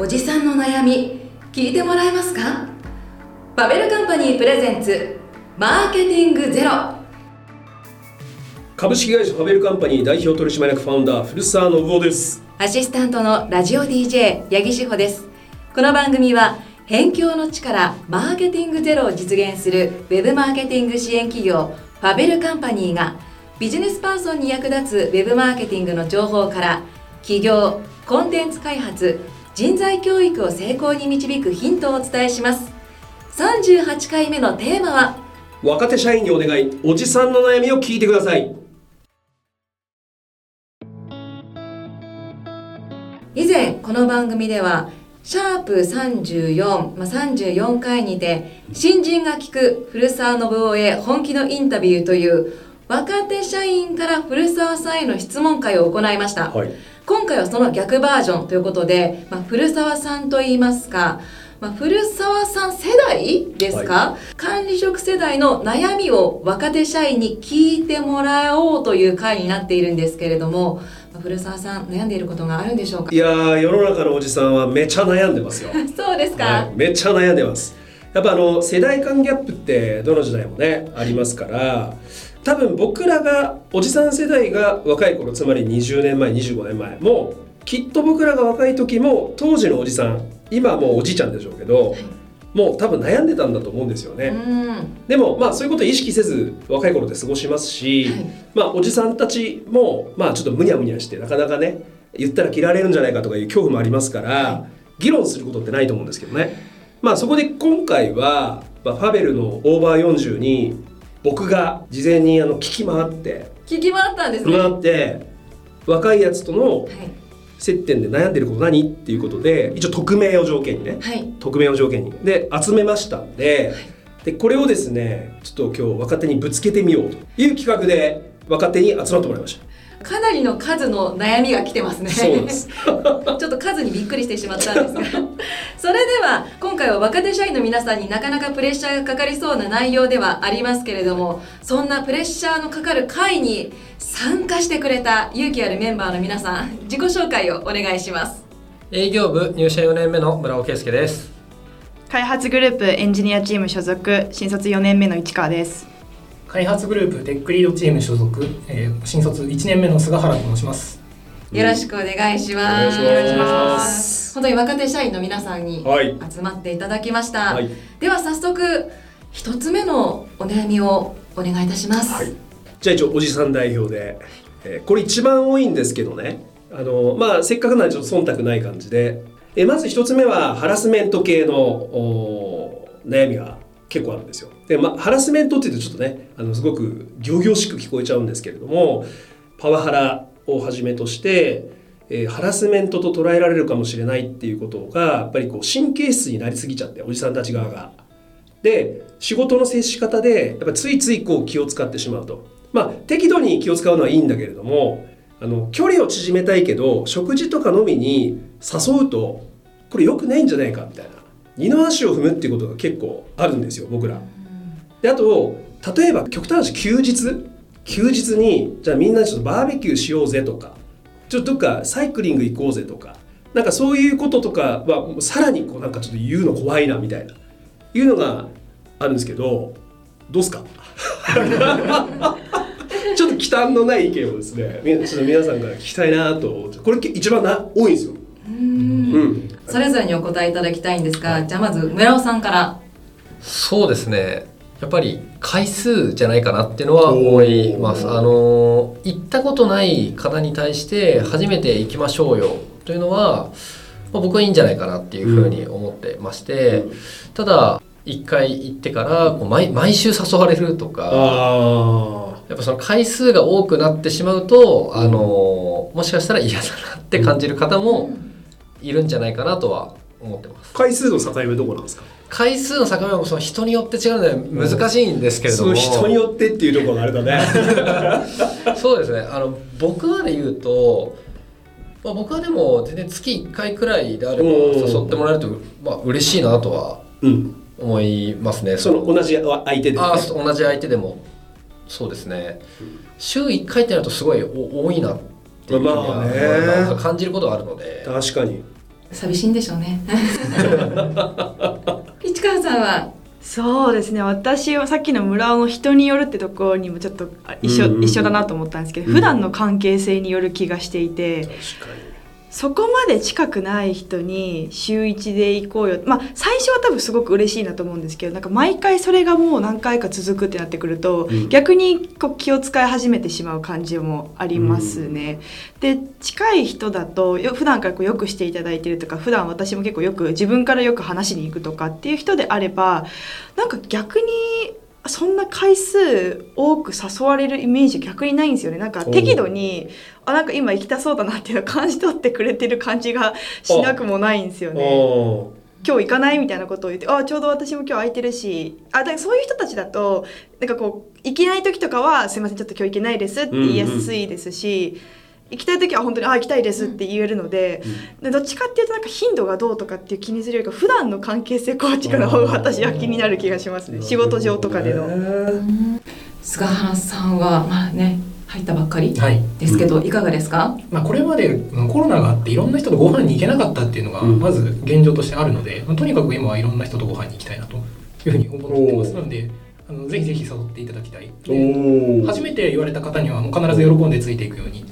おじさんの悩み聞いてもらえますか？パベルカンパニープレゼンツマーケティングゼロ。株式会社ファベルカンパニー代表取締役ファウンダー古澤信夫です。アシスタントのラジオ DJ 八木志保です。この番組は辺境の力マーケティングゼロを実現するウェブマーケティング支援企業ファベルカンパニーがビジネスパーソンに役立つウェブマーケティングの情報から企業コンテンツ開発人材教育を成功に導くヒントをお伝えします。38回目のテーマは若手社員にお願いおじさんの悩みを聞いてください。以前この番組ではシャープ34、まあ、34回にて新人が聞く古澤信夫へ本気のインタビューという若手社員から古澤さんへの質問会を行いました、はい今回はその逆バージョンということで、まあ、古澤さんといいますか、まあ、古澤さん世代ですか、は管理職世代の悩みを若手社員に聞いてもらおうという回になっているんですけれども、まあ、古澤さん悩んでいることがあるんでしょうか？いやー世の中のおじさんはめちゃ悩んでますよ。そうですか、はい、めっちゃ悩んでます。やっぱあの世代間ギャップってどの時代もねありますから多分僕らがおじさん世代が若い頃つまり20年前25年前もきっと僕らが若い時も当時のおじさん今はもうおじいちゃんでしょうけど、もう多分悩んでたんだと思うんですよね、うん。でもまあそういうことを意識せず若い頃で過ごしますし、はい。まあおじさんたちもまあちょっとむにゃむにゃしてなかなかね言ったら嫌われるんじゃないかとかいう恐怖もありますから、議論することってないと思うんですけどね。まあそこで今回は、まあ、ファベルのオーバー40に僕が事前にあの聞き回って聞き回ったんですね、回って若いやつとのはい。接点で悩んでること何っていうことで一応匿名を条件にね。はい。匿名を条件に。で集めましたんで,、でこれをですねちょっと今日若手にぶつけてみようという企画で若手に集まってもらいましかなりの数の悩みが来てますね。たそうなんです。ちょっと数にびっくりしてしまったんですが。それでは今回は若手社員の皆さんになかなかプレッシャーがかかりそうな内容ではありますけれどもそんなプレッシャーのかかる会に参加してくれた勇気あるメンバーの皆さん自己紹介をお願いします。営業部入社4年目の村尾圭介です。開発グループエンジニアチーム所属新卒4年目の市川です開発グループテックリードチーム所属、えー新卒1年目の菅原と申します。よろしくお願いします。お願いします。本当に若手社員の皆さんにはい。集まっていただきました、はい。では早速一つ目のお悩みをお願いいたします、はい。じゃあ一応おじさん代表で、えーこれ一番多いんですけどね。あのまあせっかくなんでちょっと忖度ない感じで、えーまず一つ目はハラスメント系のお悩みが結構あるんですよで、まあ、ハラスメントって言うとちょっとねあのすごく仰々しく聞こえちゃうんですけれどもパワハラをはじめとして、えーハラスメントと捉えられるかもしれないっていうことがやっぱりこう神経質になりすぎちゃっておじさんたち側が。で仕事の接し方でやっぱついついこう気を使ってしまうとまあ適度に気を使うのはいいんだけれどもあの距離を縮めたいけど食事とか飲みに誘うとこれ良くないんじゃないかみたいな二の足を踏むっていうことが結構あるんですよ僕ら。であと例えば極端な話休日？休日にじゃあみんなでちょっとバーベキューしようぜとかちょっとどっかサイクリング行こうぜとかなんかそういうこととかはさらにこうなんかちょっと言うの怖いなみたいな。いうのがあるんですけどどうすか？ちょっと忌憚のない意見をですねみちょっと皆さんから聞きたいなと。思ってこれ一番な多いんですよ。うん。それぞれにお答えいただきたいんですが、じゃあまず村尾さんから。そうですねやっぱり回数じゃないかなっていうのは思います。あの行ったことない方に対して初めて行きましょうよというのは、まあ、僕はいいんじゃないかなっていうふうに思ってまして、ただ一回行ってからこう毎毎週誘われるとかあやっぱその回数が多くなってしまうと、あのもしかしたら嫌だなって感じる方もいるんじゃないかなとは思ってます。回数の境目どこなんですか？回数の境目もその人によって違うので難しいんですけれども、その人によってっていうところがあれだね。そうですね。あの僕はで言うと、まあ、僕はでも全然月1回くらいであればうん。誘ってもらえると、まあ嬉しいなとはうん。思いますね。その同じ相手で、ね。あー同じ相手でも。そうですね。週1回ってなるとすごいお多いなっていうふうには感じることがあるので。確かに。寂しいんでしょうね さんは？そうですね。私はさっきの村尾の人によるってところにもちょっとあ一緒,、うんうんうん。一緒だなと思ったんですけど、うん普段の関係性による気がしていて、確かそこまで近くない人に週1で行こうよ。まあ最初は多分すごく嬉しいなと思うんですけどなんか毎回それがもう何回か続くってなってくると、うん。逆にこう気を使い始めてしまう感じもありますね。で近い人だとよ普段からこうよくしていただいてるとか普段私も結構よく自分からよく話しに行くとかっていう人であればなんか逆にそんな回数多く誘われるイメージ逆にないんですよねなんか適度にあなんか今行きたそうだなっていうのを感じ取ってくれてる感じがしなくもないんですよに。ね。お今日行かないみたいなことを言ってあちょうど私も今日空いてるしあだからそういう人たちだとなんかこう行けない時とかは「すいませんちょっと今日行けないです」って言いやすいですし、行きたい時は本当に「あ行きたいです」って言えるので,、でどっちかっていうとなんか頻度がどうとかっていう気にするよりか普段の関係性構築の方が私は気になる気がしますね。仕事上とかでの。の。菅原さんはまあね入ったばっかりはい。ですけど、いかがですか？まあ、これまでコロナがあっていろんな人とご飯に行けなかったっていうのがうん。まず現状としてあるので、まあとにかく今はいろんな人とご飯に行きたいなというふうに思ってます。のであのぜひぜひ誘っていただきたい。初めて言われた方にはもう必ず喜んでついていくように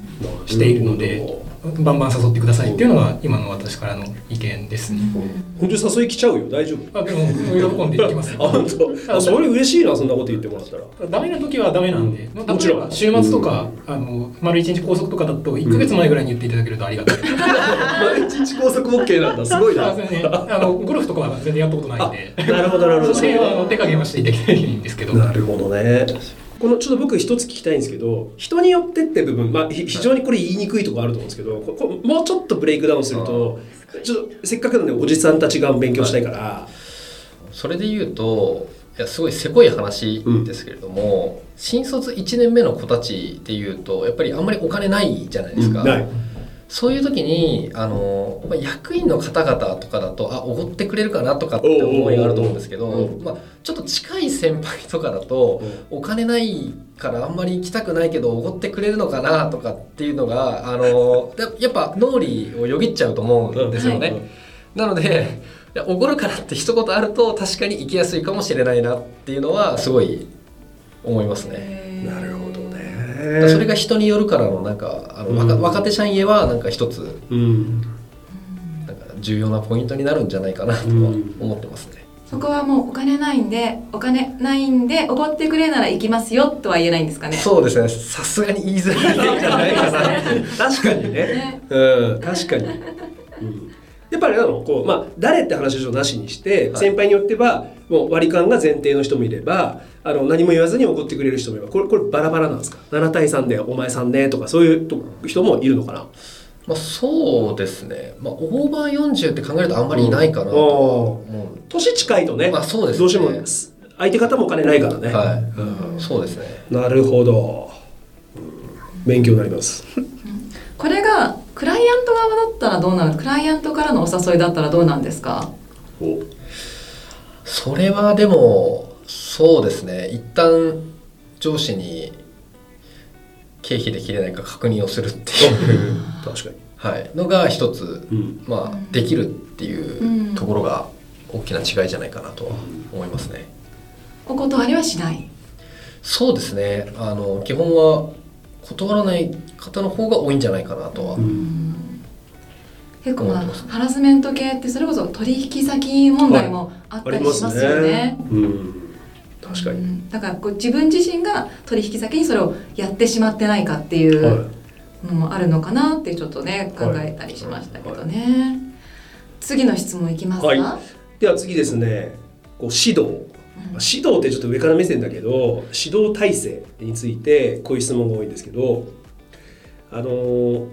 しているのでバンバン誘ってくださいっていうのが今の私からの意見ですね、本当に誘い来ちゃうよ。大丈夫？まあ、でも喜んでいきます。あ本当？あそれ嬉しいなそんなこと言ってもらったら。ダメな時はダメなんで、まあもちろん。週末とか、あの丸一日拘束とかだと1ヶ月前ぐらいに言っていただけるとありがたい、毎日拘束 OK なんだ。すごいな。あのゴルフとかは全然やったことないんで。なるほどなるほど。その辺はあの手加減はしていただきたいんですけど。なるほどねこのちょっと僕一つ聞きたいんですけど人によってって部分、まあ、ひ非常にこれ言いにくいところあると思うんですけどここもうちょっとブレイクダウンするとちょっとせっかくなんでおじさんたちが勉強したいから、それで言うといやすごいせこい話ですけれども、新卒1年目の子たちで言うとやっぱりあんまりお金ないじゃないですか、ないそういう時にあのまあ役員の方々とかだとあおごってくれるかなとかって思いがあると思うんですけど、まあ、ちょっと近い先輩とかだとお金ないからあんまり行きたくないけどおごってくれるのかなとかっていうのがあのややっぱ脳裏をよぎっちゃうと思うんですよね。はなのでいやおごるからって一言あると確かに行きやすいかもしれないなっていうのはすごい思いますね。なるほどそれが人によるからのなんかあの若,、うん。若手社員へはなんか一つうん。なんか重要なポイントになるんじゃないかなとは思ってますね。そこはもうお金ないんでお金ないんでおごってくれなら行きますよとは言えないんですかね。そうですね。さすがに言いづらいんじゃないかな確かにね。ね。うん。確かに、うん、やっぱりあのこう、まあ、誰って話をなしにして、はい。先輩によってはもう割り勘が前提の人もいればあの何も言わずに怒ってくれる人もいればこれこれバラバラなんですか？7対3でお前3ねとかそういうと人もいるのかな？まあそうですね、まあ、オーバー40って考えるとあんまりいないかなとう、年近いとね,、まあそうですね。どうしても相手方もお金ないからね、はい、うん。そうですね。なるほど、うん勉強になります。これがクライアント側だったらどうなるクライアントからのお誘いだったらどうなんですか？お。それはでもそうですね。一旦上司に経費で切れないか確認をするっていう、確かに、はい、のが一つ、うん。まあ、できるっていうところが大きな違いじゃないかなとは思いますね。お断りはしない？そうですね。あの基本は断らない方の方が多いんじゃないかなとは、うん。結構ハラスメント系ってそれこそ取引先問題もあったりしますよね。うん、確かに、うん。だからこう自分自身が取引先にそれをやってしまってないかっていうはい。のもあるのかなってちょっとね考えたりしましたけどね。次の質問いきますか？はい。では次ですね。こう指導。まあ指導ってちょっと上から目線だけど指導体制についてこういう質問が多いんですけどあの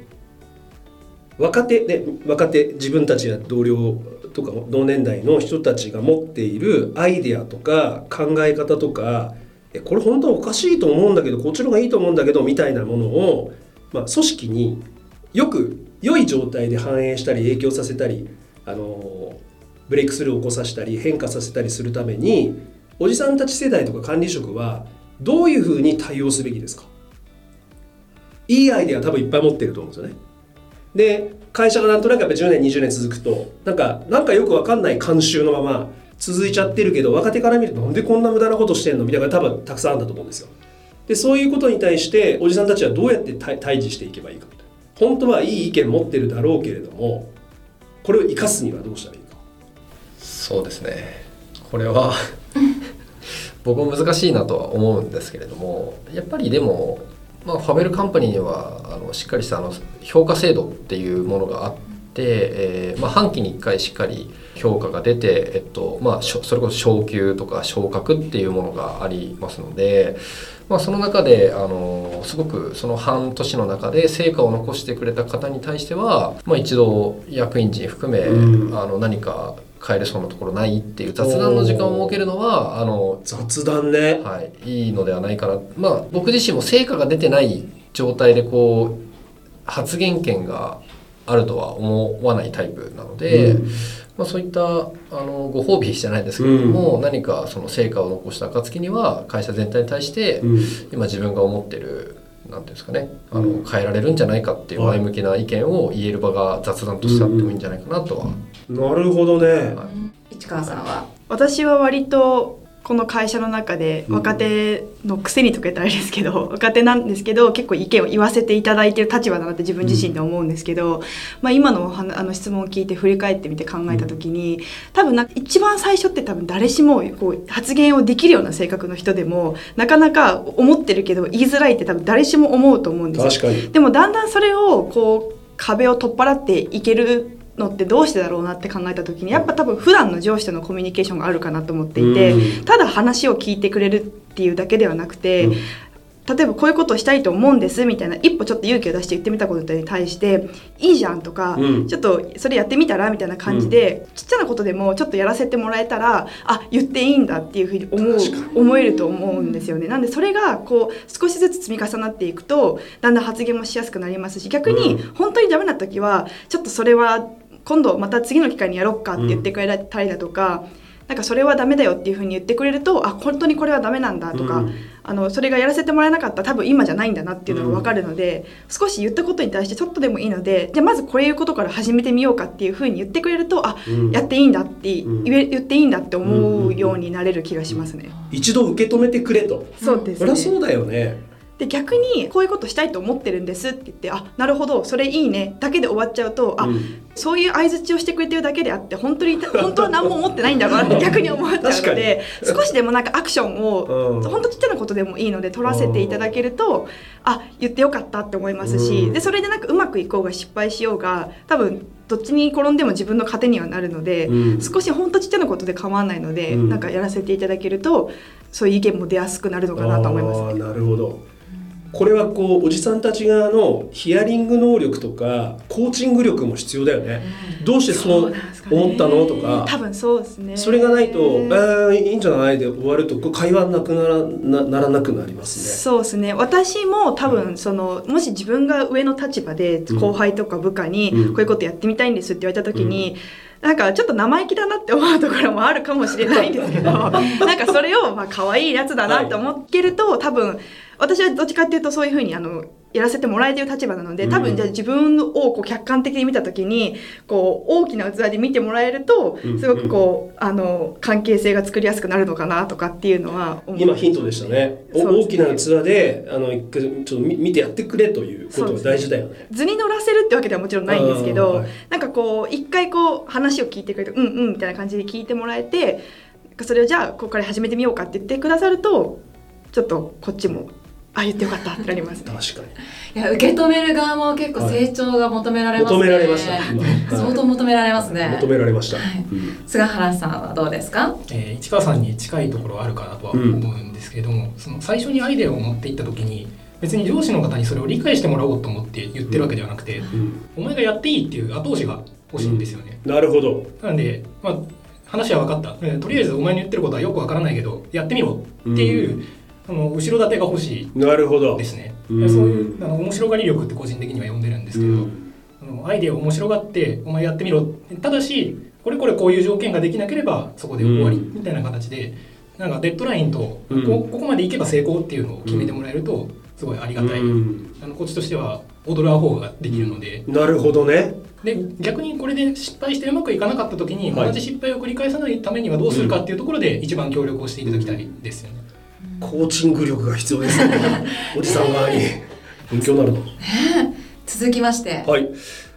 若手で若手自分たちや同僚とか同年代の人たちが持っているアイデアとか考え方とかこれ本当はおかしいと思うんだけどこっちの方がいいと思うんだけどみたいなものを、まあ、組織によく良い状態で反映したり影響させたり、あのブレイクスルーを起こさせたり変化させたりするためにおじさんたち世代とか管理職はどういうふうに対応すべきですか？いいアイデア多分いっぱい持ってると思うんですよね。で会社がなんとなくやっぱ10年20年続くとなんかなんかよくわかんない慣習のまま続いちゃってるけど若手から見るとなんでこんな無駄なことしてんの？みたいな多分たくさんあるんだと思うんですよ。でそういうことに対しておじさんたちはどうやって対対峙していけばいいかみたいな。本当はいい意見持ってるだろうけれどもこれを生かすにはどうしたらいいか。そうですね。これは。僕も難しいなとは思うんですけれどもやっぱりでも、まあ、ファベルカンパニーにはあのしっかりしたあの評価制度っていうものがあって、えーまあ、半期に1回しっかり評価が出て、えっとまあ、それこそ昇給とか昇格っていうものがありますので、まあ、その中であのすごくその半年の中で成果を残してくれた方に対しては、まあ、一度役員陣含め、うん。あの何か変えれそうなところないっていう雑談の時間を設けるのはあの、雑談ね。はい、いいのではないかな、まあ、僕自身も成果が出てない状態でこう発言権があるとは思わないタイプなので、うん。まあ、そういったあのご褒美じゃないですけれども、何かその成果を残した暁には会社全体に対して、うん。今自分が思ってるなんていうんですかねあのうん変えられるんじゃないかっていうはい前向きな意見を言える場が雑談としてあってもいいんじゃないかなとは、なるほどね。はい。市川さんは？私は割とこの会社の中でうん若手のくせにとか言ったらあれですけど、若手なんですけど結構意見を言わせていただいてる立場だなって自分自身で思うんですけど、まあ、今のあの質問を聞いて振り返ってみて考えた時に多分な一番最初って多分誰しもこう発言をできるような性格の人でもなかなか思ってるけど言いづらいって多分誰しも思うと思うんですよ。確かにでもだんだんそれをこう壁を取っ払っていけるのってどうしてだろうなって考えた時にやっぱ多分普段の上司とのコミュニケーションがあるかなと思っていてうん。ただ話を聞いてくれるっていうだけではなくて、うん。例えばこういうことをしたいと思うんですみたいな一歩ちょっと勇気を出して言ってみたことに対していいじゃんとか、うん。ちょっとそれやってみたらみたいな感じで、ちっちゃなことでもちょっとやらせてもらえたらあ言っていいんだっていうふうに思う思えると思うんですよね。なんでそれがこう少しずつ積み重なっていくとだんだん発言もしやすくなりますし逆にうん。本当にダメな時はちょっとそれは今度また次の機会にやろうかって言ってくれたりだとか。なんかそれはダメだよっていうふうに言ってくれるとあ本当にこれはダメなんだとか、うん。あのそれがやらせてもらえなかったら多分今じゃないんだなっていうのが分かるので、少し言ったことに対してちょっとでもいいのでじゃあまずこういうことから始めてみようかっていうふうに言ってくれるとあ、うん。やっていいんだって言っていいんだって思うようになれる気がしますね。一度受け止めてくれと。そうですね。そりゃそうだよねで逆にこういうことしたいと思ってるんですって言ってあなるほどそれいいねだけで終わっちゃうとあ、うん。そういう相づちをしてくれてるだけであって本当に本当は何も思ってないんだろうなって 逆に思っちゃうので少しでもなんかアクションをうん。本当ちっちゃなことでもいいので取らせていただけるとあ言ってよかったって思いますし、うん。でそれでなんかうまくいこうが失敗しようが多分どっちに転んでも自分の糧にはなるので、うん。少し本当ちっちゃなことで構わないので、うん。なんかやらせていただけるとそういう意見も出やすくなるのかなと思います、あーなるほどこれはこうおじさんたち側のヒアリング能力とかコーチング力も必要だよね、どうしてそう思ったのとか。多分そうですね。それがないと「えー、いいんじゃない?」で終わるとこう会話なくならなならなくなりますね。そうですね。私も多分そのもし自分が上の立場でうん。後輩とか部下にうん。こういうことやってみたいんですって言われた時に、なんかちょっと生意気だなって思うところもあるかもしれないんですけど なんかそれをまあ可愛いやつだなって思ってると多分私はどっちかっていうとそういうふうにあのやらせてもらえてる立場なので多うん。分じゃあ自分をこう客観的に見た時にこう大きな器で見てもらえるとうん。すごくこうあの関係性が作りやすくなるのかなとかっていうのは今ヒントでしたね。ね。大きな器であのちょっと見見てやってくれということが大事だよね。図に乗らせるってわけではもちろんないんですけど、はい。なんかこう一回こう話を聞いてくれてうんうんみたいな感じで聞いてもらえてそれをじゃあここから始めてみようかって言ってくださるとちょっとこっちもあ言ってよかったってなります。ね。確かに。いや受け止める側も結構成長が求められますね、求められました。今はい相当求められますね。求められました。はい。うん。菅原さんはどうですか？えー市川さんに近いところはあるかなとは思うんですけれども、その最初にアイデアを持っていった時に別に上司の方にそれを理解してもらおうと思って言ってるわけではなくて、うん。お前がやっていいっていう後押しが欲しいんですよね。なるほど。なんで、まあ、話は分かった、えーとりあえずお前の言ってることはよく分からないけどやってみろっていう、あの後ろ盾が欲しなるほど。いですね。うん。そういうあの面白がり力って個人的には呼んでるんですけど、うん。あのアイデアを面白がってお前やってみろ。ただしこれこれこういう条件ができなければそこで終わりうん。みたいな形でなんかデッドラインとこ,、うん。ここまでいけば成功っていうのを決めてもらえると、すごいありがたい、うん。あのこっちとしては踊る方ができるので。なるほどね。で逆にこれで失敗してうまくいかなかった時にはい。同じ失敗を繰り返さないためにはどうするかっていうところで一番協力をしていただきたいですよね。コーチング力が必要ですね。おじさん側に。勉強になるの。続きまして、はい。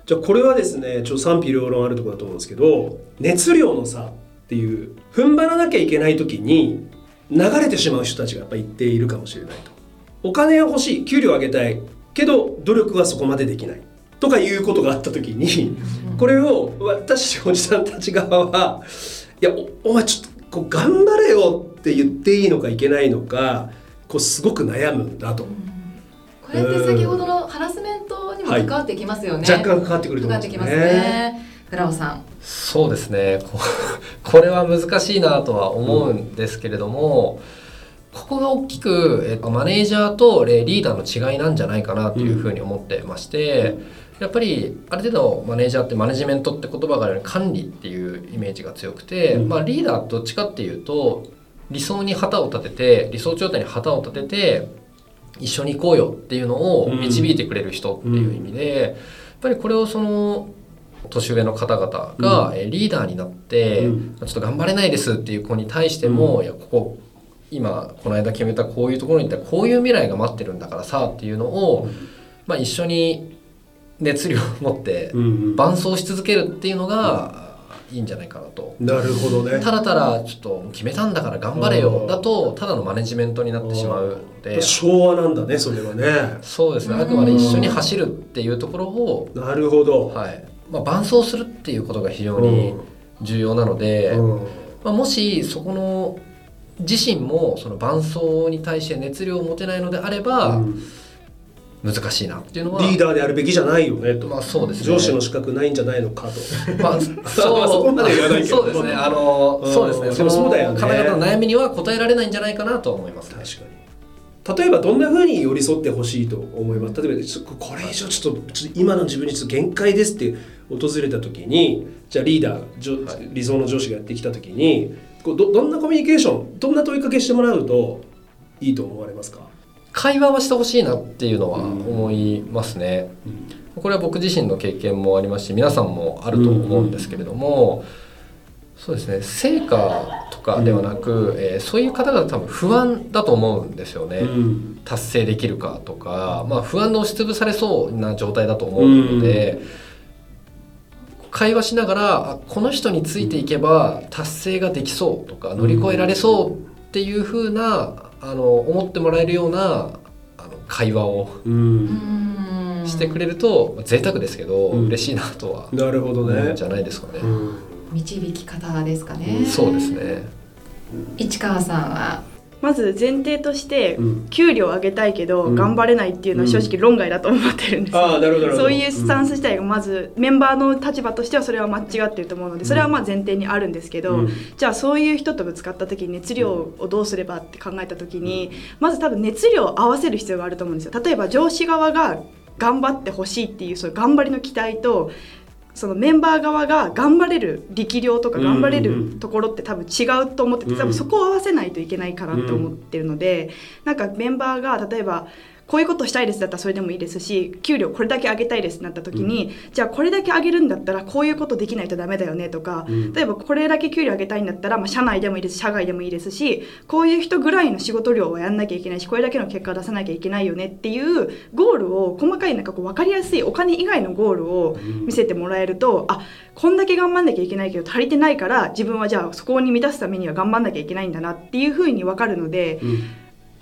じゃあこれはですねちょっと賛否両論あるところだと思うんですけど熱量の差っていう踏ん張らなきゃいけない時に流れてしまう人たちがやっぱり言っているかもしれないと。お金は欲しい給料上げたいけど努力はそこまでできない。とかいうことがあった時にこれを私おじさんたち側はいやおお前ちょっとこう頑張れよって言っていいのかいけないのかこうすごく悩むんだと、これって先ほどのハラスメントにも関わってきますよね、若干関わってくると思うんですよ関わってきますね。倉尾さん。そうですね。こ これは難しいなとは思うんですけれども、ここが大きく、えっと、マネージャーとえーリーダーの違いなんじゃないかなというふうに思ってまして、やっぱりある程度マネージャーってマネジメントって言葉があるように管理っていうイメージが強くて、うん。まあ、リーダーどっちかっていうと理想に旗を立てて理想状態に旗を立てて一緒に行こうよっていうのを導いてくれる人っていう意味で、やっぱりこれをその年上の方々が、えーリーダーになって、うん。ちょっと頑張れないですっていう子に対しても、うん。いやここ今この間決めたこういうところに行ったらこういう未来が待ってるんだからさっていうのを、まあ、一緒に熱量を持ってうん伴走し続けるっていうのがいいんじゃないかなと。なるほどね。ただただちょっと決めたんだから頑張れよ。うん。だとただのマネジメントになってしまうので。昭和なんだねそれはね。そうですね。あくまで一緒に走るっていうところを、なるほど、はい。まあ、伴走するっていうことが非常に重要なので、うん。まあ、もしそこの自身もその伴走に対して熱量を持てないのであればうん難しいなっていうのは、リーダーであるべきじゃないよねと、まあそうですね。上司の資格ないんじゃないのかと。まあ、ま あそこまで言わないけど。そうですね。あの、うんそうですね。でもそうだよね。方々の悩みには答えられないんじゃないかなと思います、ね、確かに。例えばどんなふうに寄り添ってほしいと思います？例えばこれ以上ちょっとちょっと今の自分にちょっと限界ですって訪れた時にじゃあリーダー上はい。理想の上司がやってきた時にこうどどんなコミュニケーションどんな問いかけしてもらうといいと思われますか、会話はしてほしいなっていうのは思いますね、これは僕自身の経験もありますし皆さんもあると思うんですけれども、そうですね。成果とかではなく、えーそういう方々多分不安だと思うんですよね、うん。達成できるかとか、まあ、不安で押しつぶされそうな状態だと思うので、会話しながらあこの人についていけば達成ができそうとか乗り越えられそうっていうふうなあの思ってもらえるようなあの会話をうん。してくれると、まあ贅沢ですけど、うん。嬉しいなとはなるほどね。思うんじゃないですかね。うん。導き方ですかね、そうですね。市川さんはまず前提としてうん。給料上げたいけどうん。頑張れないっていうのは正直論外だと思ってるんですそういうスタンス自体がまずメンバーの立場としてはそれは間違ってると思うのでそれはまあ前提にあるんですけど、うん。じゃあそういう人とぶつかった時に熱量をどうすればって考えた時にまず多分熱量を合わせる必要があると思うんですよ。例えば上司側が頑張ってほしいっていうその頑張りの期待とそのメンバー側が頑張れる力量とか頑張れるところって多分違うと思っててうん。多分そこを合わせないといけないかなと思ってるのでなんかメンバーが例えばこういうことしたいですだったらそれでもいいですし給料これだけ上げたいですってなった時に、じゃあこれだけ上げるんだったらこういうことできないとダメだよねとか、うん。例えばこれだけ給料上げたいんだったら、まあ、社内でもいいです社外でもいいですしこういう人ぐらいの仕事量はやんなきゃいけないしこれだけの結果を出さなきゃいけないよねっていうゴールを細かいなんかこう分かりやすいお金以外のゴールを見せてもらえるとあこんだけ頑張んなきゃいけないけど足りてないから自分はじゃあそこに満たすためには頑張んなきゃいけないんだなっていうふうに分かるのでうん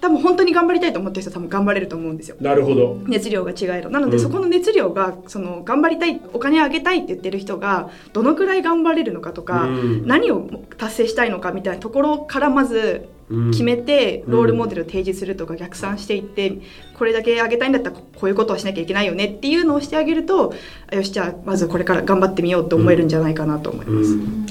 多分本当に頑張りたいと思ってる人は多分頑張れると思うんですよ。なるほど。熱量が違えるなので、うん。そこの熱量がその頑張りたいお金あげたいって言ってる人がどのくらい頑張れるのかとか、うん。何を達成したいのかみたいなところからまずうん。決めてうん。ロールモデルを提示するとか逆算していってこれだけあげたいんだったらここういうことをしなきゃいけないよねっていうのをしてあげるとあよしじゃあまずこれから頑張ってみようと思えるんじゃないかなと思います。うん。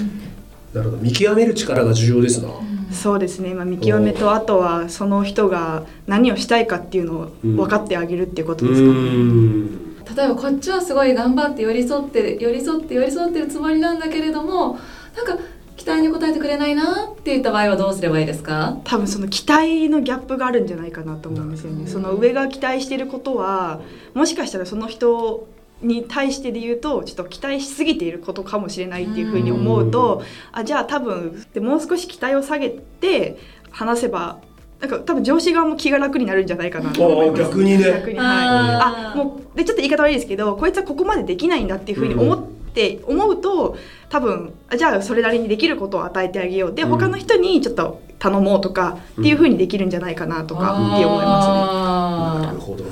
なるほど。見極める力が重要ですなそうですね、まあ、見極めとあとはその人が何をしたいかっていうのを分かってあげるっていうことですかね。ん。例えばこっちはすごい頑張って寄り添って寄り添って寄り添ってるつもりなんだけれどもなんか期期待に応えてくれないなっていった場合はどうすればいいですか？多分その期待のギャップがあるんじゃないかなと思うんですよね。その上が期待していることはもしかしたらその人に対してで言うとちょっと期待しすぎていることかもしれないっていうふうに思うとあじゃあ多分でもう少し期待を下げて話せばなんか多分上司側も気が楽になるんじゃないかなと思います。逆にね。逆にはい。あもうでちょっと言い方悪いですけどこいつはここまでできないんだっていうふうに思って、思うと多分あじゃあそれなりにできることを与えてあげようでうん。他の人にちょっと頼もうとかっていうふうにできるんじゃないかなとかって思いますね。なるほどな。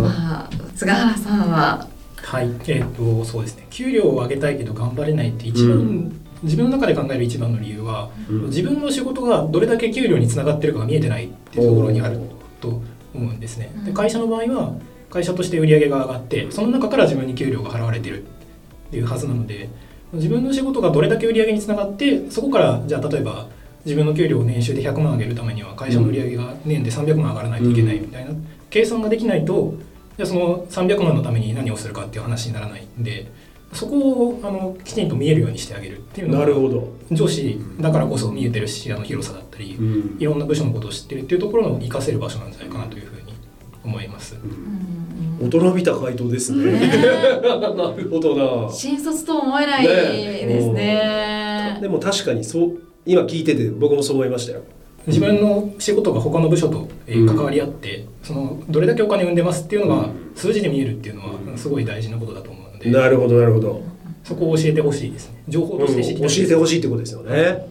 まあ菅原さんははい、えっ、とそうですね。給料を上げたいけど頑張れないって一番、うん。自分の中で考える一番の理由は、うん。自分の仕事がどれだけ給料につながってるかが見えてないっていうところにあると思うんですね。で会社の場合は会社として売り上げが上がってその中から自分に給料が払われてるっていうはずなので自分の仕事がどれだけ売り上げにつながってそこからじゃあ例えば自分の給料を年収で100万上げるためには会社の売り上げが年で300万上がらないといけないみたいな計算ができないとじゃあその300万のために何をするかっていう話にならないんでそこをあのきちんと見えるようにしてあげるっていうのがなるほど、上司だからこそ見えてる視野の広さだったりうんいろんな部署のことを知ってるっていうところの活かせる場所なんじゃないかなというふうに思います。大人びた回答ですね。ね なるほどな。新卒と思えないねですねでも確かにそう今聞いてて僕もそう思いましたよ。自分の仕事が他の部署とえ関わり合って、そのどれだけお金を生んでますっていうのがうん。数字で見えるっていうのはすごい大事なことだと思うので、なるほどなるほど。そこを教えてほしいですね。情報うん教として知りたいです。えてほしいってことですよね。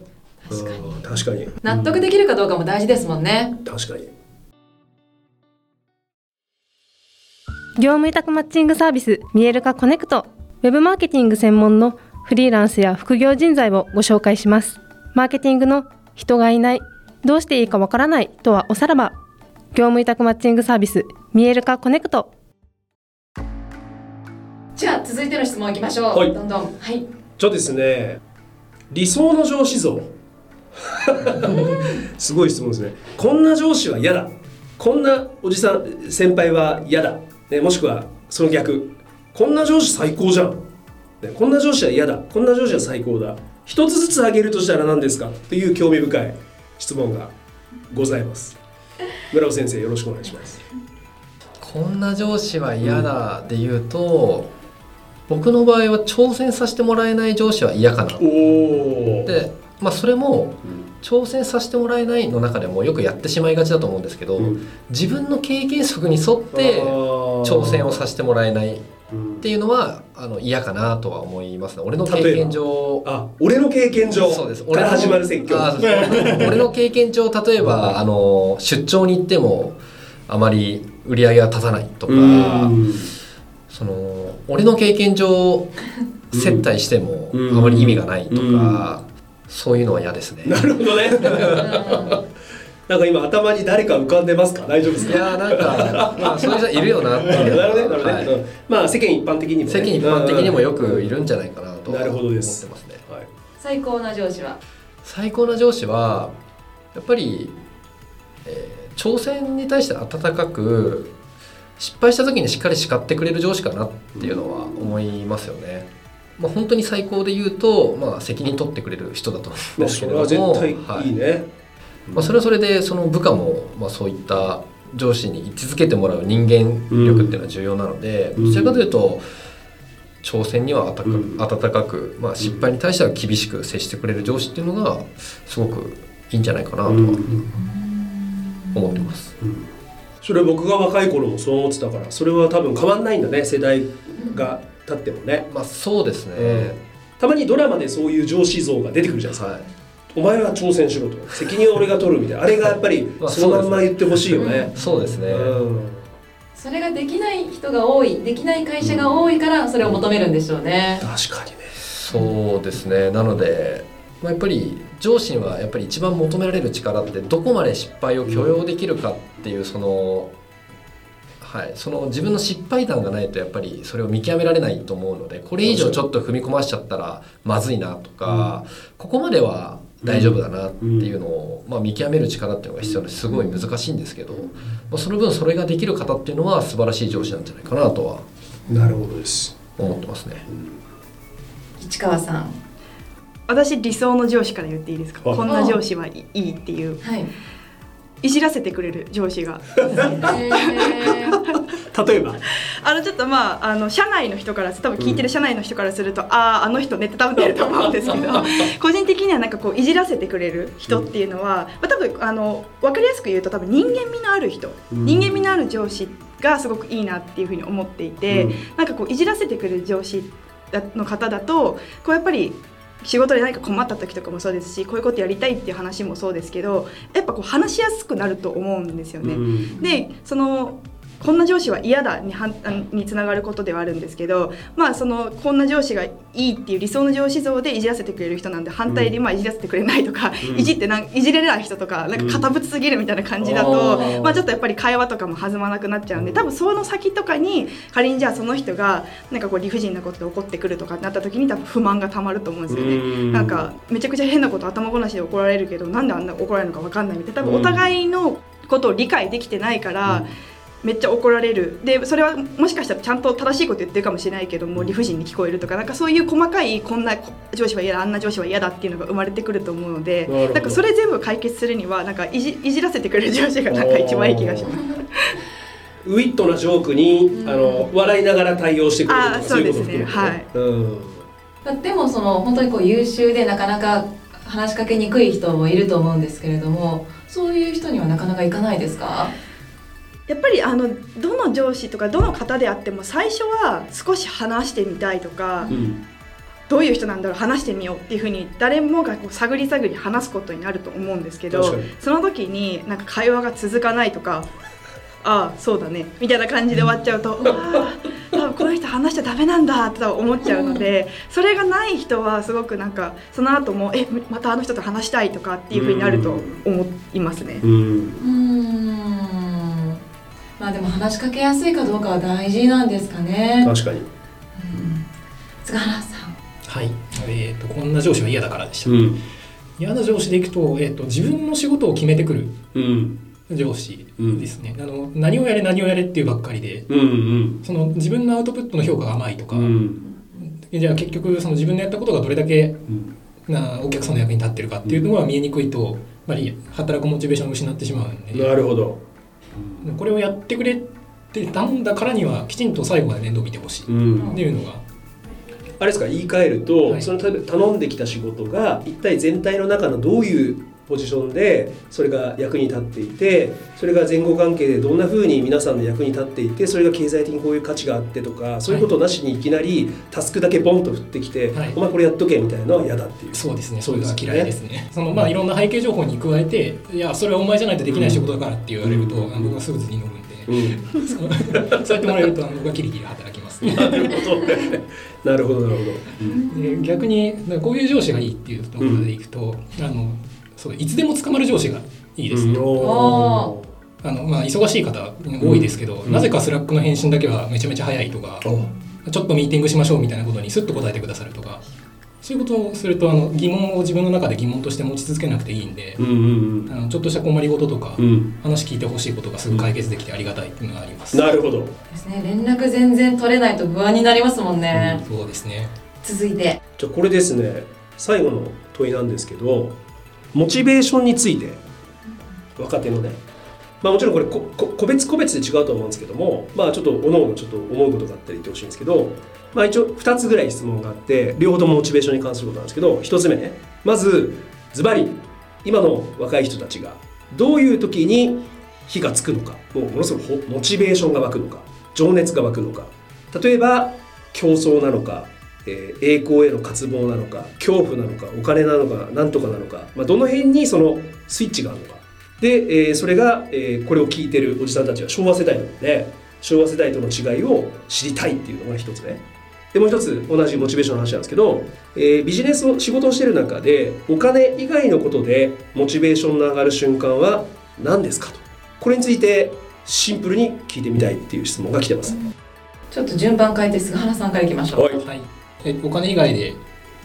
うん確かに。納得できるかどうかも大事ですもんね。確かに。業務委託マッチングサービス見える化コネクト。ウェブマーケティング専門のフリーランスや副業人材をご紹介します。マーケティングの人がいないどうしていいかわからないとはおさらば業務委託マッチングサービス見える化コネクト。じゃあ続いての質問いきましょう、はい。どんどん。はい。じゃあですね理想の上司像。すごい質問ですね。こんな上司は嫌だ。こんなおじさん先輩は嫌だ、ね、もしくはその逆。こんな上司最高じゃん、ね、こんな上司は嫌だ。こんな上司は最高だ。一つずつ挙げるとしたら何ですか？という興味深い質問がございます。村尾先生よろしくお願いします。こんな上司は嫌だで言うと僕の場合は挑戦させてもらえない上司は嫌かな。で、まあ、それも挑戦させてもらえないの中でもよくやってしまいがちだと思うんですけど、うん。自分の経験則に沿って挑戦をさせてもらえないっうんていうのはあの嫌かなとは思いますね。俺の経験上。あ俺の経験上そうです。から始まる説教。あそうです。俺の経験上例えばあの出張に行ってもあまり売り上げが立たないとかうん。その俺の経験上接待してもうん。あまり意味がないとうん。かそういうのは嫌ですね。なるほどね。なんか今頭に誰か浮かんでますか？大丈夫ですか？いやーなんかまあそういう人いるよなっていう。なるほどね、なるほどね。はい。うん。まあ世間一般的にも、ね、世間一般的にもよくいるんじゃないかなとなるほど思ってますね。はい。最高な上司は？最高な上司はやっぱり、えー挑戦に対して温かく失敗した時にしっかり叱ってくれる上司かなっていうのは思いますよね。まあ、本当に最高で言うと、まあ、責任取ってくれる人だと思うんまあですけそれはれども、絶対いいね。まあ、それはそれでその部下も、まあ、そういった上司に位置づけてもらう人間力っていうのは重要なので、うんどちらかというと挑戦には温か温かく、まあ、失敗に対しては厳しく接してくれる上司っていうのがすごくいいんじゃないかなとは思ってます。それは僕が若い頃もそう思ってたから、それは多分変わんないんだね、世代が経ってもね。まあ、そうですね、たまにドラマでそういう上司像が出てくるじゃないですか。はいお前は挑戦しろと。責任は俺が取るみたいな。あれがやっぱり まあそのまんま言ってほしいよね。そうですね、うんそれができない人が多いできない会社が多いからそれを求めるんでしょうね確かにね。そうですねなので、まあ、やっぱり上司にはやっぱり一番求められる力ってどこまで失敗を許容できるかっていうその、はい、その自分の失敗談がないとやっぱりそれを見極められないと思うのでこれ以上ちょっと踏み込ましちゃったらまずいなとか、ここまでは大丈夫だなっていうのを、まあ、見極める力っていうのが必要ですごい難しいんですけど、まあ、その分それができる方っていうのは素晴らしい上司なんじゃないかなとはなるほどです。思ってますね。市川さん。私理想の上司から言っていいですか？はいこんな上司はいいっていう。はい。いじらせてくれる上司が例えば。あのちょっとまああの社内の人から多分聞いてる社内の人からすると、あああの人ねって多分出ると思うんですけど 個人的にはなんかこういじらせてくれる人っていうのは、まあ、多分あの分かりやすく言うと多分人間味のある人、うん。人間味のある上司がすごくいいなっていうふうに思っていて、うん。なんかこういじらせてくれる上司の方だとこうやっぱり仕事で何か困った時とかもそうですしこういうことやりたいっていう話もそうですけどやっぱこう話しやすくなると思うんですよね。うん。でそのこんな上司は嫌だにはにつながることではあるんですけど、まあ、そのこんな上司がいいっていう理想の上司像でいじらせてくれる人なんで反対でまあいじらせてくれないとか、うん。いじってなんいじれない人とかなんか堅物すぎるみたいな感じだと、あー。まあ、ちょっとやっぱり会話とかも弾まなくなっちゃうんで多分その先とかに仮にじゃあその人がなんかこう理不尽なことで怒ってくるとかなった時に多分不満がたまると思うんですよね。うん。なんかめちゃくちゃ変なこと頭ごなしで怒られるけどなんであんな怒られるのか分かんないみたいな。多分お互いのことを理解できてないから、めっちゃ怒られる。でそれはもしかしたらちゃんと正しいこと言ってるかもしれないけども理不尽に聞こえるとかなんかそういう細かいこんな上司は嫌だあんな上司は嫌だっていうのが生まれてくると思うのでなんかそれ全部解決するにはなんかいじいじらせてくれる上司がなんか一番いい気がします。ウィットなジョークに、うん。あの笑いながら対応してくれるとかそういうことそうですね。含めてうん。まあでもその本当にこう優秀でなかなか話しかけにくい人もいると思うんですけれどもそういう人にはなかなかいかないですか？やっぱりあのどの上司とかどの方であっても最初は少し話してみたいとか、うん。どういう人なんだろう話してみようっていうふうに誰もがこう探り探り話すことになると思うんですけどその時になんか会話が続かないとかああそうだねみたいな感じで終わっちゃうと うわあ多分この人話しちゃダメなんだって多分思っちゃうのでそれがない人はすごくなんかその後もえまたあの人と話したいとかっていうふうになると思いますね。うん。うーんまあでも話しかけやすいかどうかは大事なんですかね。確かに。うん。菅原さん。はい、えー、とこんな上司は嫌だからでした、うん。嫌な上司でいくと,、えー、と自分の仕事を決めてくるうん。上司ですね、あの何をやれ何をやれっていうばっかりでうんうんその自分のアウトプットの評価が甘いとか、うん。じゃあ結局その自分のやったことがどれだけうん。なお客さんの役に立ってるかっていうのが見えにくいとやっぱり働くモチベーションを失ってしまうんで。なるほどこれをやってくれって頼んだからにはきちんと最後まで面倒見てほしい。うん。っていうのが。あれですか言い換えると、はい。その例えば頼んできた仕事が一体全体の中のどういうポジションでそれが役に立っていてそれが前後関係でどんなふうに皆さんの役に立っていてそれが経済的にこういう価値があってとかそういうことなしにいきなりタスクだけボンと振ってきて、はい。お前これやっとけみたいなのは嫌だっていう。そうですね。そうういうのが嫌いですね。そのまあいろんな背景情報に加えていやそれはお前じゃないとできない仕事だからって言われると、うん。僕はすぐ図に乗るんで、うん。そうやってもらえると僕はキリキリ働きます、なるほどね。なるほどなるほど。で逆にこういう上司がいいっていうところでいくと、あのそういつでも捕まる上司がいいですね、おー。あのまあ、忙しい方多いですけど、うん。なぜか Slack の返信だけはめちゃめちゃ早いとか、ちょっとミーティングしましょうみたいなことにスッと答えてくださるとか。そういうことをするとあの疑問を自分の中で疑問として持ち続けなくていいんで、うんうんあのちょっとした困りごととか、うん。うん話聞いてほしいことがすぐ解決できてありがたいっていうのがあります。なるほど。ですね。連絡全然取れないと不安になりますもんね、そうですね。続いて。じゃあこれですね。最後の問いなんですけどモチベーションについて若手のね。まあもちろんこれ個別個別で違うと思うんですけどもまあちょっとおのおのちょっと思うことがあったり言ってほしいんですけどまあ一応2つぐらい質問があって両方ともモチベーションに関することなんですけど1つ目ね。まずズバリ今の若い人たちがどういう時に火がつくのか。もうものすごくモチベーションが湧くのか。情熱が湧くのか。例えば競争なのか、えー栄光への渇望なのか恐怖なのかお金なのかなんとかなのか、まあ、どの辺にそのスイッチがあるのか。で、えーそれが、えーこれを聞いてるおじさんたちは昭和世代なので昭和世代との違いを知りたいっていうのが一つね。でもう一つ同じモチベーションの話なんですけど、えービジネスを仕事をしてる中でお金以外のことでモチベーションの上がる瞬間は何ですかと。これについてシンプルに聞いてみたいっていう質問が来てます。ちょっと順番変えて菅原さんからいきましょう。はいお金以外で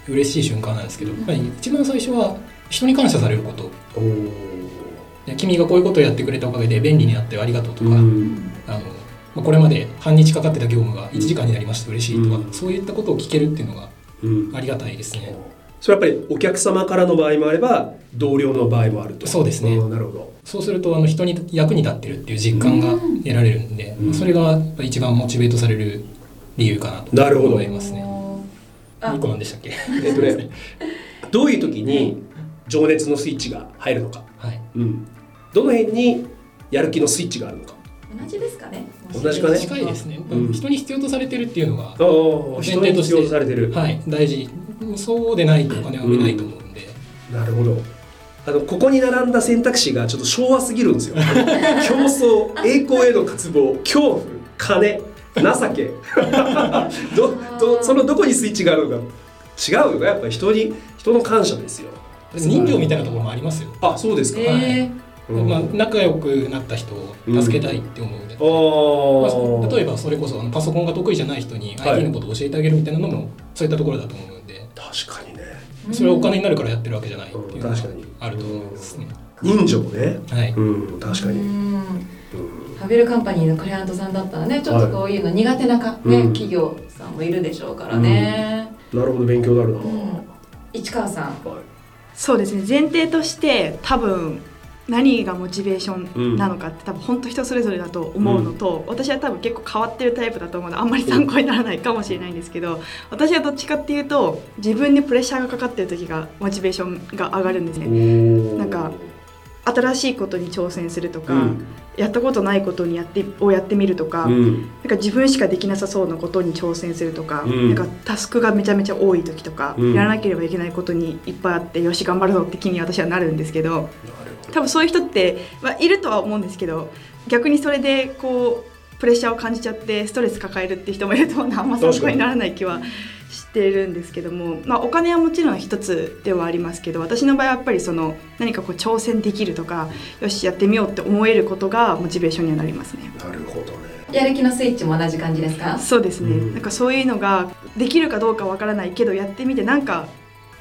嬉しい瞬間なんですけど、やっぱり一番最初は人に感謝されること。君がこういうことをやってくれたおかげで便利になってありがとうとか、うん。あのまあこれまで半日かかってた業務が1時間になりました嬉しいとか、うん。そういったことを聞けるっていうのがうん。ありがたいですね。それはやっぱりお客様からの場合もあれば同僚の場合もあると。そうですね。んなるほど。そうするとあの人に役に立ってるっていう実感が得られるんで、うん。それが一番モチベートされる理由かなと思いますね。あ。ニコマンでしたっけ？えっとね。どういう時に情熱のスイッチが入るのか、はい。うん、どの辺にやる気のスイッチがあるのか？同じですかね。同じかね？近いですね。うん。人に必要とされてるっていうのが、ああ人に必要とされてる、はい大事。そうでないとお金は生めないと思うんで。なるほど。あのここに並んだ選択肢がちょっと昭和すぎるんですよ。競争栄光への渇望恐怖金情け。どどそのどこにスイッチがあるのか。違うよね。やっぱり人に人の感謝ですよ。人情みたいなところもありますよ。あそうですか、えうんまあ仲良くなった人を助けたいって思うので。あー。まあ、例えばそれこそあのパソコンが得意じゃない人にはい。IT のことを教えてあげるみたいなのもそういったところだと思うんで、確かにね。それはお金になるからやってるわけじゃないっていうのがうん確かに。あると思いますね。人情ね。はい。うん。確かに、うんうんファベルカンパニーのクライアントさんだったらねちょっとこういうの苦手なか、ねうん。企業さんもいるでしょうからね、なるほど勉強になるな、うん。市川さん。はい。そうですね。前提として多分何がモチベーションなのかって多分本当人それぞれだと思うのと、私は多分結構変わってるタイプだと思うのであんまり参考にならないかもしれないんですけど私はどっちかっていうと自分にプレッシャーがかかってる時がモチベーションが上がるんですね。なんか新しいことに挑戦するとか、うん。やったことないことにやってをやってみるとか、うん。なんか自分しかできなさそうなことに挑戦するとか、うん。なんかタスクがめちゃめちゃ多い時とか、うん。やらなければいけないことにいっぱいあってよし頑張るぞって気に私はなるんですけど多分そういう人って、まあ、いるとは思うんですけど逆にそれでこうプレッシャーを感じちゃってストレス抱えるって人もいると思うあんま参考にならない気はしてるんですけども、まあ、お金はもちろん一つではありますけど私の場合はやっぱりその何かこう挑戦できるとかよしやってみようって思えることがモチベーションにはなりますね。どなるほどね。やる気のスイッチも同じ感じですか？そうですね、うん。なんかそういうのができるかどうかわからないけどやってみてなんか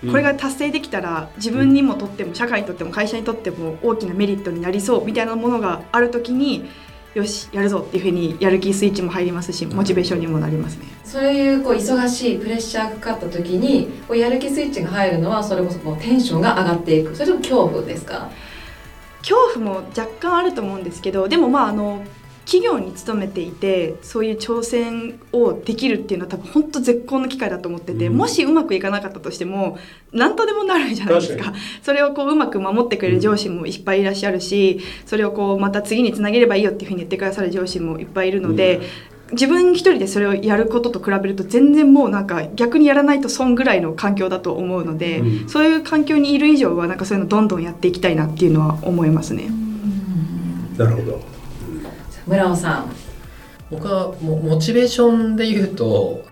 これが達成できたら自分にもとっても社会にとっても会社にとっても大きなメリットになりそうみたいなものがある時によしやるぞっていうふうにやる気スイッチも入りますしモチベーションにもなりますね。そういうこう忙しいプレッシャーがかかった時にこうやる気スイッチが入るのはそれこそこうテンションが上がっていく。それとも恐怖ですか？恐怖も若干あると思うんですけどでもまああの企業に勤めていてそういう挑戦をできるっていうのは多分本当絶好の機会だと思ってて、うん。もしうまくいかなかったとしても何とでもなるじゃないですか。確それをこううまく守ってくれる上司もいっぱいいらっしゃるしそれをこうまた次につなげればいいよっていうふうに言ってくださる上司もいっぱいいるので、自分一人でそれをやることと比べると全然もうなんか逆にやらないと損ぐらいの環境だと思うので、うん。そういう環境にいる以上はなんかそういうのどんどんやっていきたいなっていうのは思いますね。なるほど村尾さん。僕はもモチベーションで言うと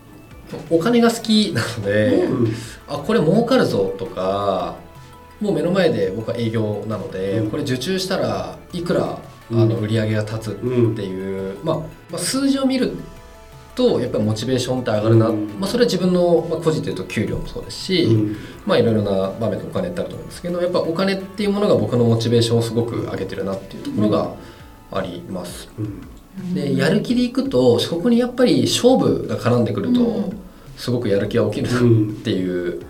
お金が好きなので、うんあこれ儲かるぞとかもう目の前で僕は営業なので、うん。これ受注したらいくらあうん。の売り上げが立つっていう、まあ、まあ数字を見るとやっぱりモチベーションって上がるな、うん。まあ、それは自分の、まあ、個人でいうと給料もそうですし、うん。まあいろいろな場面でお金ってあると思うんですけどやっぱお金っていうものが僕のモチベーションをすごく上げてるなっていうところがあります。うん。でやる気でいくとそこにやっぱり勝負が絡んでくると、うん。すごくやる気が起きるっていう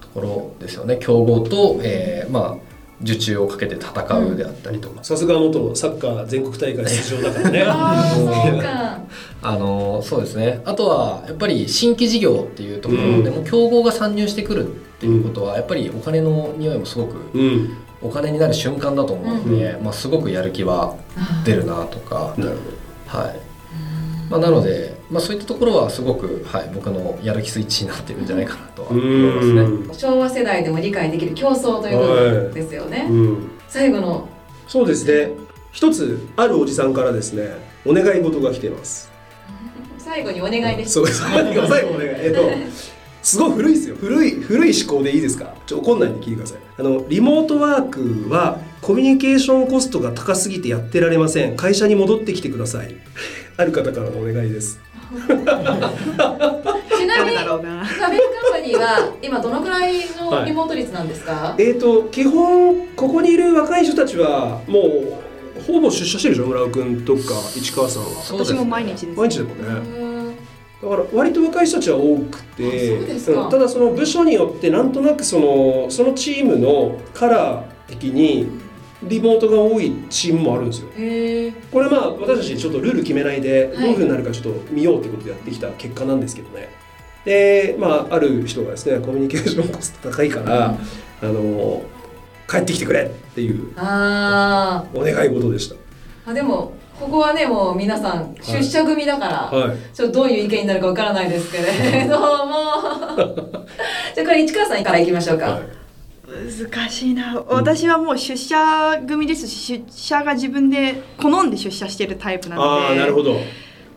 ところですよね。競合と、えーまあ受注をかけて戦うであったりとか、さすが元サッカー全国大会出場だからね。あのそうですね。あとはやっぱり新規事業っていうところでうん。も競合が参入してくるっていうことはやっぱりお金の匂いもすごくうんお金になる瞬間だと思うので、まあ、すごくやる気は出るなとか、なるほはい。まあ、なので、まあ、そういったところはすごく、はい、僕のやる気スイッチになってるんじゃないかなとはど思いますね。うん。昭和世代でも理解できる競争という部分ですよね、うん。最後の。そうですね。一つあるおじさんからですねお願い事が来ています。最後にお願いです。そうです最後最後お願い。えっと すごい古いですよ。古い古い思考でいいですか？ちょ怒んないんで聞いてください。あのリモートワークはコミュニケーションコストが高すぎてやってられません。会社に戻ってきてください。ある方からのお願いです。ちなみに誰だろうな。ファベルカンパニーは今どのくらいのリモート率なんですか、えっ、と基本ここにいる若い人たちはもうほぼ出社してるでしょ？村尾君とか市川さんは。そうですね私も毎日です。毎日だもんねだから割と若い人たちは多くてただその部署によってなんとなくそのそのチームのカラー的にリモートが多いチームもあるんですよ。これまあ私たちちょっとルール決めないではい。どういうふうになるかちょっと見ようってことでやってきた結果なんですけどね。でまあある人がですねコミュニケーションコスト高いから、あの帰ってきてくれっていうあお願い事でしーあでもここはねもう皆さん出社組だから、たはい。ちょっとどういう意見になるかわからないですけれども。じゃあこれ市川さんからいきましょうか、はい。難しいな。私はもう出社組ですし出社が自分で好んで出社してるタイプなので。ああなるほど。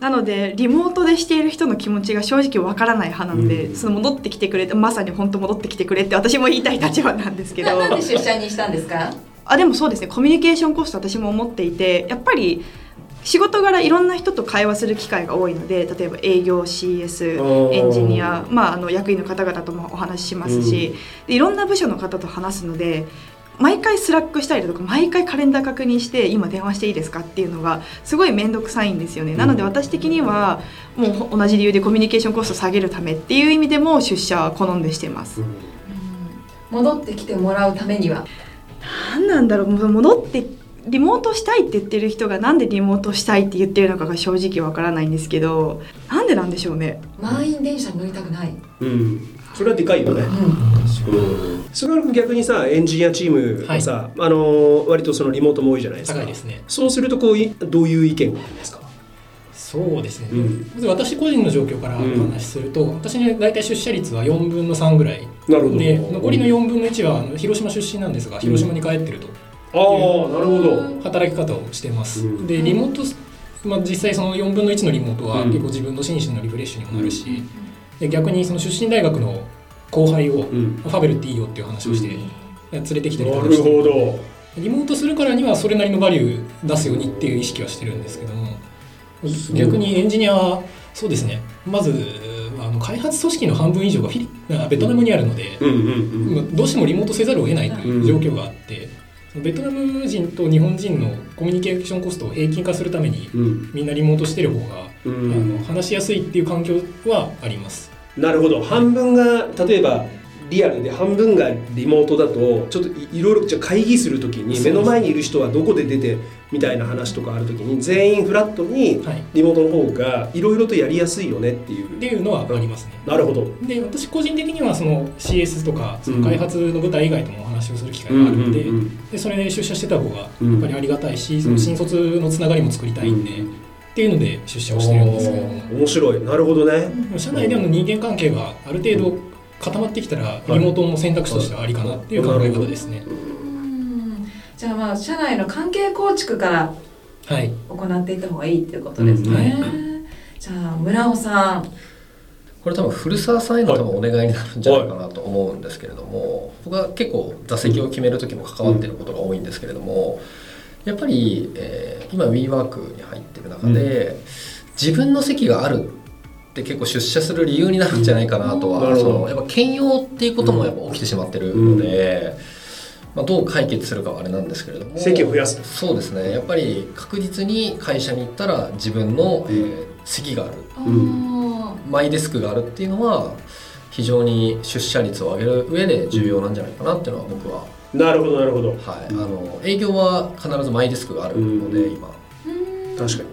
なのでリモートでしている人の気持ちが正直わからない派なので、うん。その戻ってきてくれてまさに本当戻ってきてくれって私も言いたい立場なんですけど。ななんで出社にしたんですか？あでもそうですね。コミュニケーションコスト私も思っていてやっぱり仕事柄いろんな人と会話する機会が多いので例えば営業 CS エンジニア、まあ、あの役員の方々ともお話ししますし、でいろんな部署の方と話すので毎回 Slack したりだとか毎回カレンダー確認して今電話していいですかっていうのがすごい面倒くさいんですよね、なので私的にはもう同じ理由でコミュニケーションコストを下げるためっていう意味でも出社は好んでしてます。戻ってきてもらうためには？何なんだろう。もう戻ってリモートしたいって言ってる人がなんでリモートしたいって言ってるのかが正直わからないんですけどなんでなんでしょうね？満員電車に乗りたくない、うん。それはでかいよね、それは逆にさエンジニアチームはさ、あの割とそのリモートも多いじゃないですか。高いですね。そうするとこういどういう意見があるんですか？そうですね、うん。まず私個人の状況からお話しすると、私ね大体出社率は4分の3ぐらい。なるほど。で残りの4分の1はあの広島出身なんですが広島に帰ってると、ああなるほど。働き方をしてます、うん。でリモート、まあ、実際その4分の1のリモートはうん。結構自分の心身のリフレッシュにもなるし、で逆にその出身大学の後輩を、うん。ファベルっていいよっていう話をして、連れてきたりなるとかしてほど。リモートするからにはそれなりのバリュー出すようにっていう意識はしてるんですけども逆にエンジニアはそうですね。まずあの開発組織の半分以上がフィリあベトナムにあるので、うんうんまあどうしてもリモートせざるを得ないという状況があって、ベトナム人と日本人のコミュニケーションコストを平均化するためにみんなリモートしてる方が、うあんの話しやすいっていう環境はあります。なるほど。半分が例えばリアルで半分がリモートだとちょっといいろいろじゃあ会議するときに目の前にいる人はどこで出てみたいな話とかあるときに全員フラットにはい、リモートの方がいろいろとやりやすいよねっていう。っていうのはありますね。なるほど。で私個人的にはその CS とかその開発の舞台以外ともお話をする機会があるので,、でそれで出社してた方がやっぱりありがたいし、その新卒のつながりも作りたいんで、っていうので出社をしてるんですけども。面白い。なるほどね。社内での人間関係がある程度固まってきたらリモートも選択肢としてはありかなっていう考え方ですね。うん。じゃあまあ社内の関係構築からはい、行っていった方がいいっていうことですね、うん。じゃあ村尾さん。これ多分古澤さんへの多分お願いになるんじゃないかなと思うんですけれども、僕は結構座席を決める時も関わっていることが多いんですけれども、やっぱり、えー今 WeWork に入ってる中で、自分の席があるって結構出社する理由になるんじゃないかなとは、なるほど。そのやっぱ兼用っていうこともやっぱ起きてしまってるので、まあ、どう解決するかはあれなんですけれども席を増やす。そうですね。やっぱり確実に会社に行ったら自分の、えー席がある。あマイデスクがあるっていうのは非常に出社率を上げる上で重要なんじゃないかなっていうのは僕は、なるほどなるほど。はい、あの営業は必ずマイデスクがあるので、今ーうん。確かに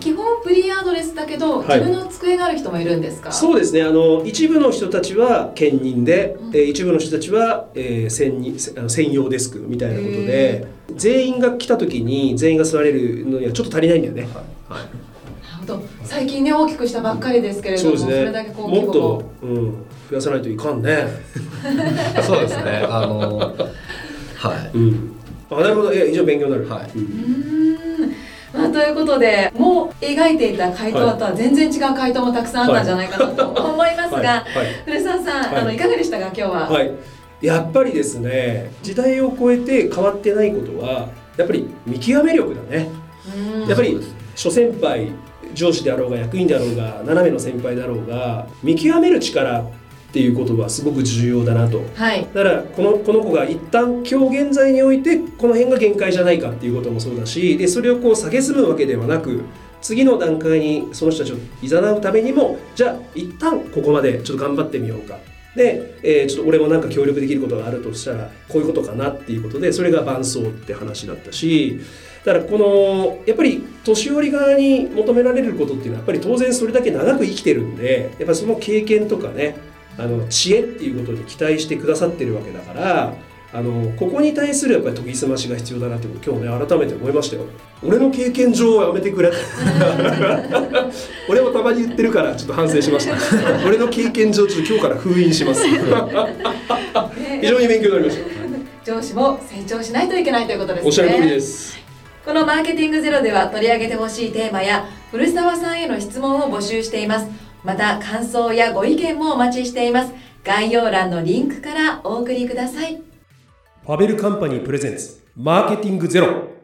基本フリーアドレスだけど、はい。自分の机がある人もいるんですか？そうですね。あの一部の人たちは兼任で、うん。えー一部の人たちは、えー専任せあの専用デスクみたいなことで全員が来た時に全員が座れるのにはちょっと足りないんだよね、はい。なるほど。最近ね大きくしたばっかりですけれどもそうですね。れだけこうもっと、うん、増やさないといかんね、そうですね。あのはい。うん、あなるほど。え以上勉強になる、はい。うんまあ、ということでもう描いていた回答とは全然違う回答もたくさんあったんじゃないかなと思いますが、はい。はい。古澤さん、はい。あのいかがでしたか今日は、はい、やっぱりですね時代を超えて変わってないことはやっぱり見極め力だね。うん。やっぱり諸先輩上司であろうが役員であろうが斜めの先輩だろうが見極める力っていうことはすごく重要だなと。はい。だからこのこの子が一旦今日現在においてこの辺が限界じゃないかっていうこともそうだしでそれをこう蔑むわけではなく次の段階にその人たちを誘うためにもじゃあ一旦ここまでちょっと頑張ってみようか。で、えーちょっと俺もなんか協力できることがあるとしたらこういうことかなっていうことでそれが伴走って話だったしだからこのやっぱり年寄り側に求められることっていうのはやっぱり当然それだけ長く生きてるんでやっぱりその経験とかねあの知恵っていうことに期待してくださってるわけだからあのここに対するやっぱり研ぎ澄ましが必要だなって今日ね改めて思いましたよ。俺の経験上はやめてくれ。俺もたまに言ってるからちょっと反省しました。俺の経験上ちょっと今日から封印します。非常に勉強になりました。上司も成長しないといけないということですね。おっしゃる通りです。このマーケティングゼロでは取り上げてほしいテーマや古澤さんへの質問を募集していますまた感想やご意見もお待ちしています。概要欄のリンクからお送りください。パベルカンパニープレゼンツマーケティングゼロ。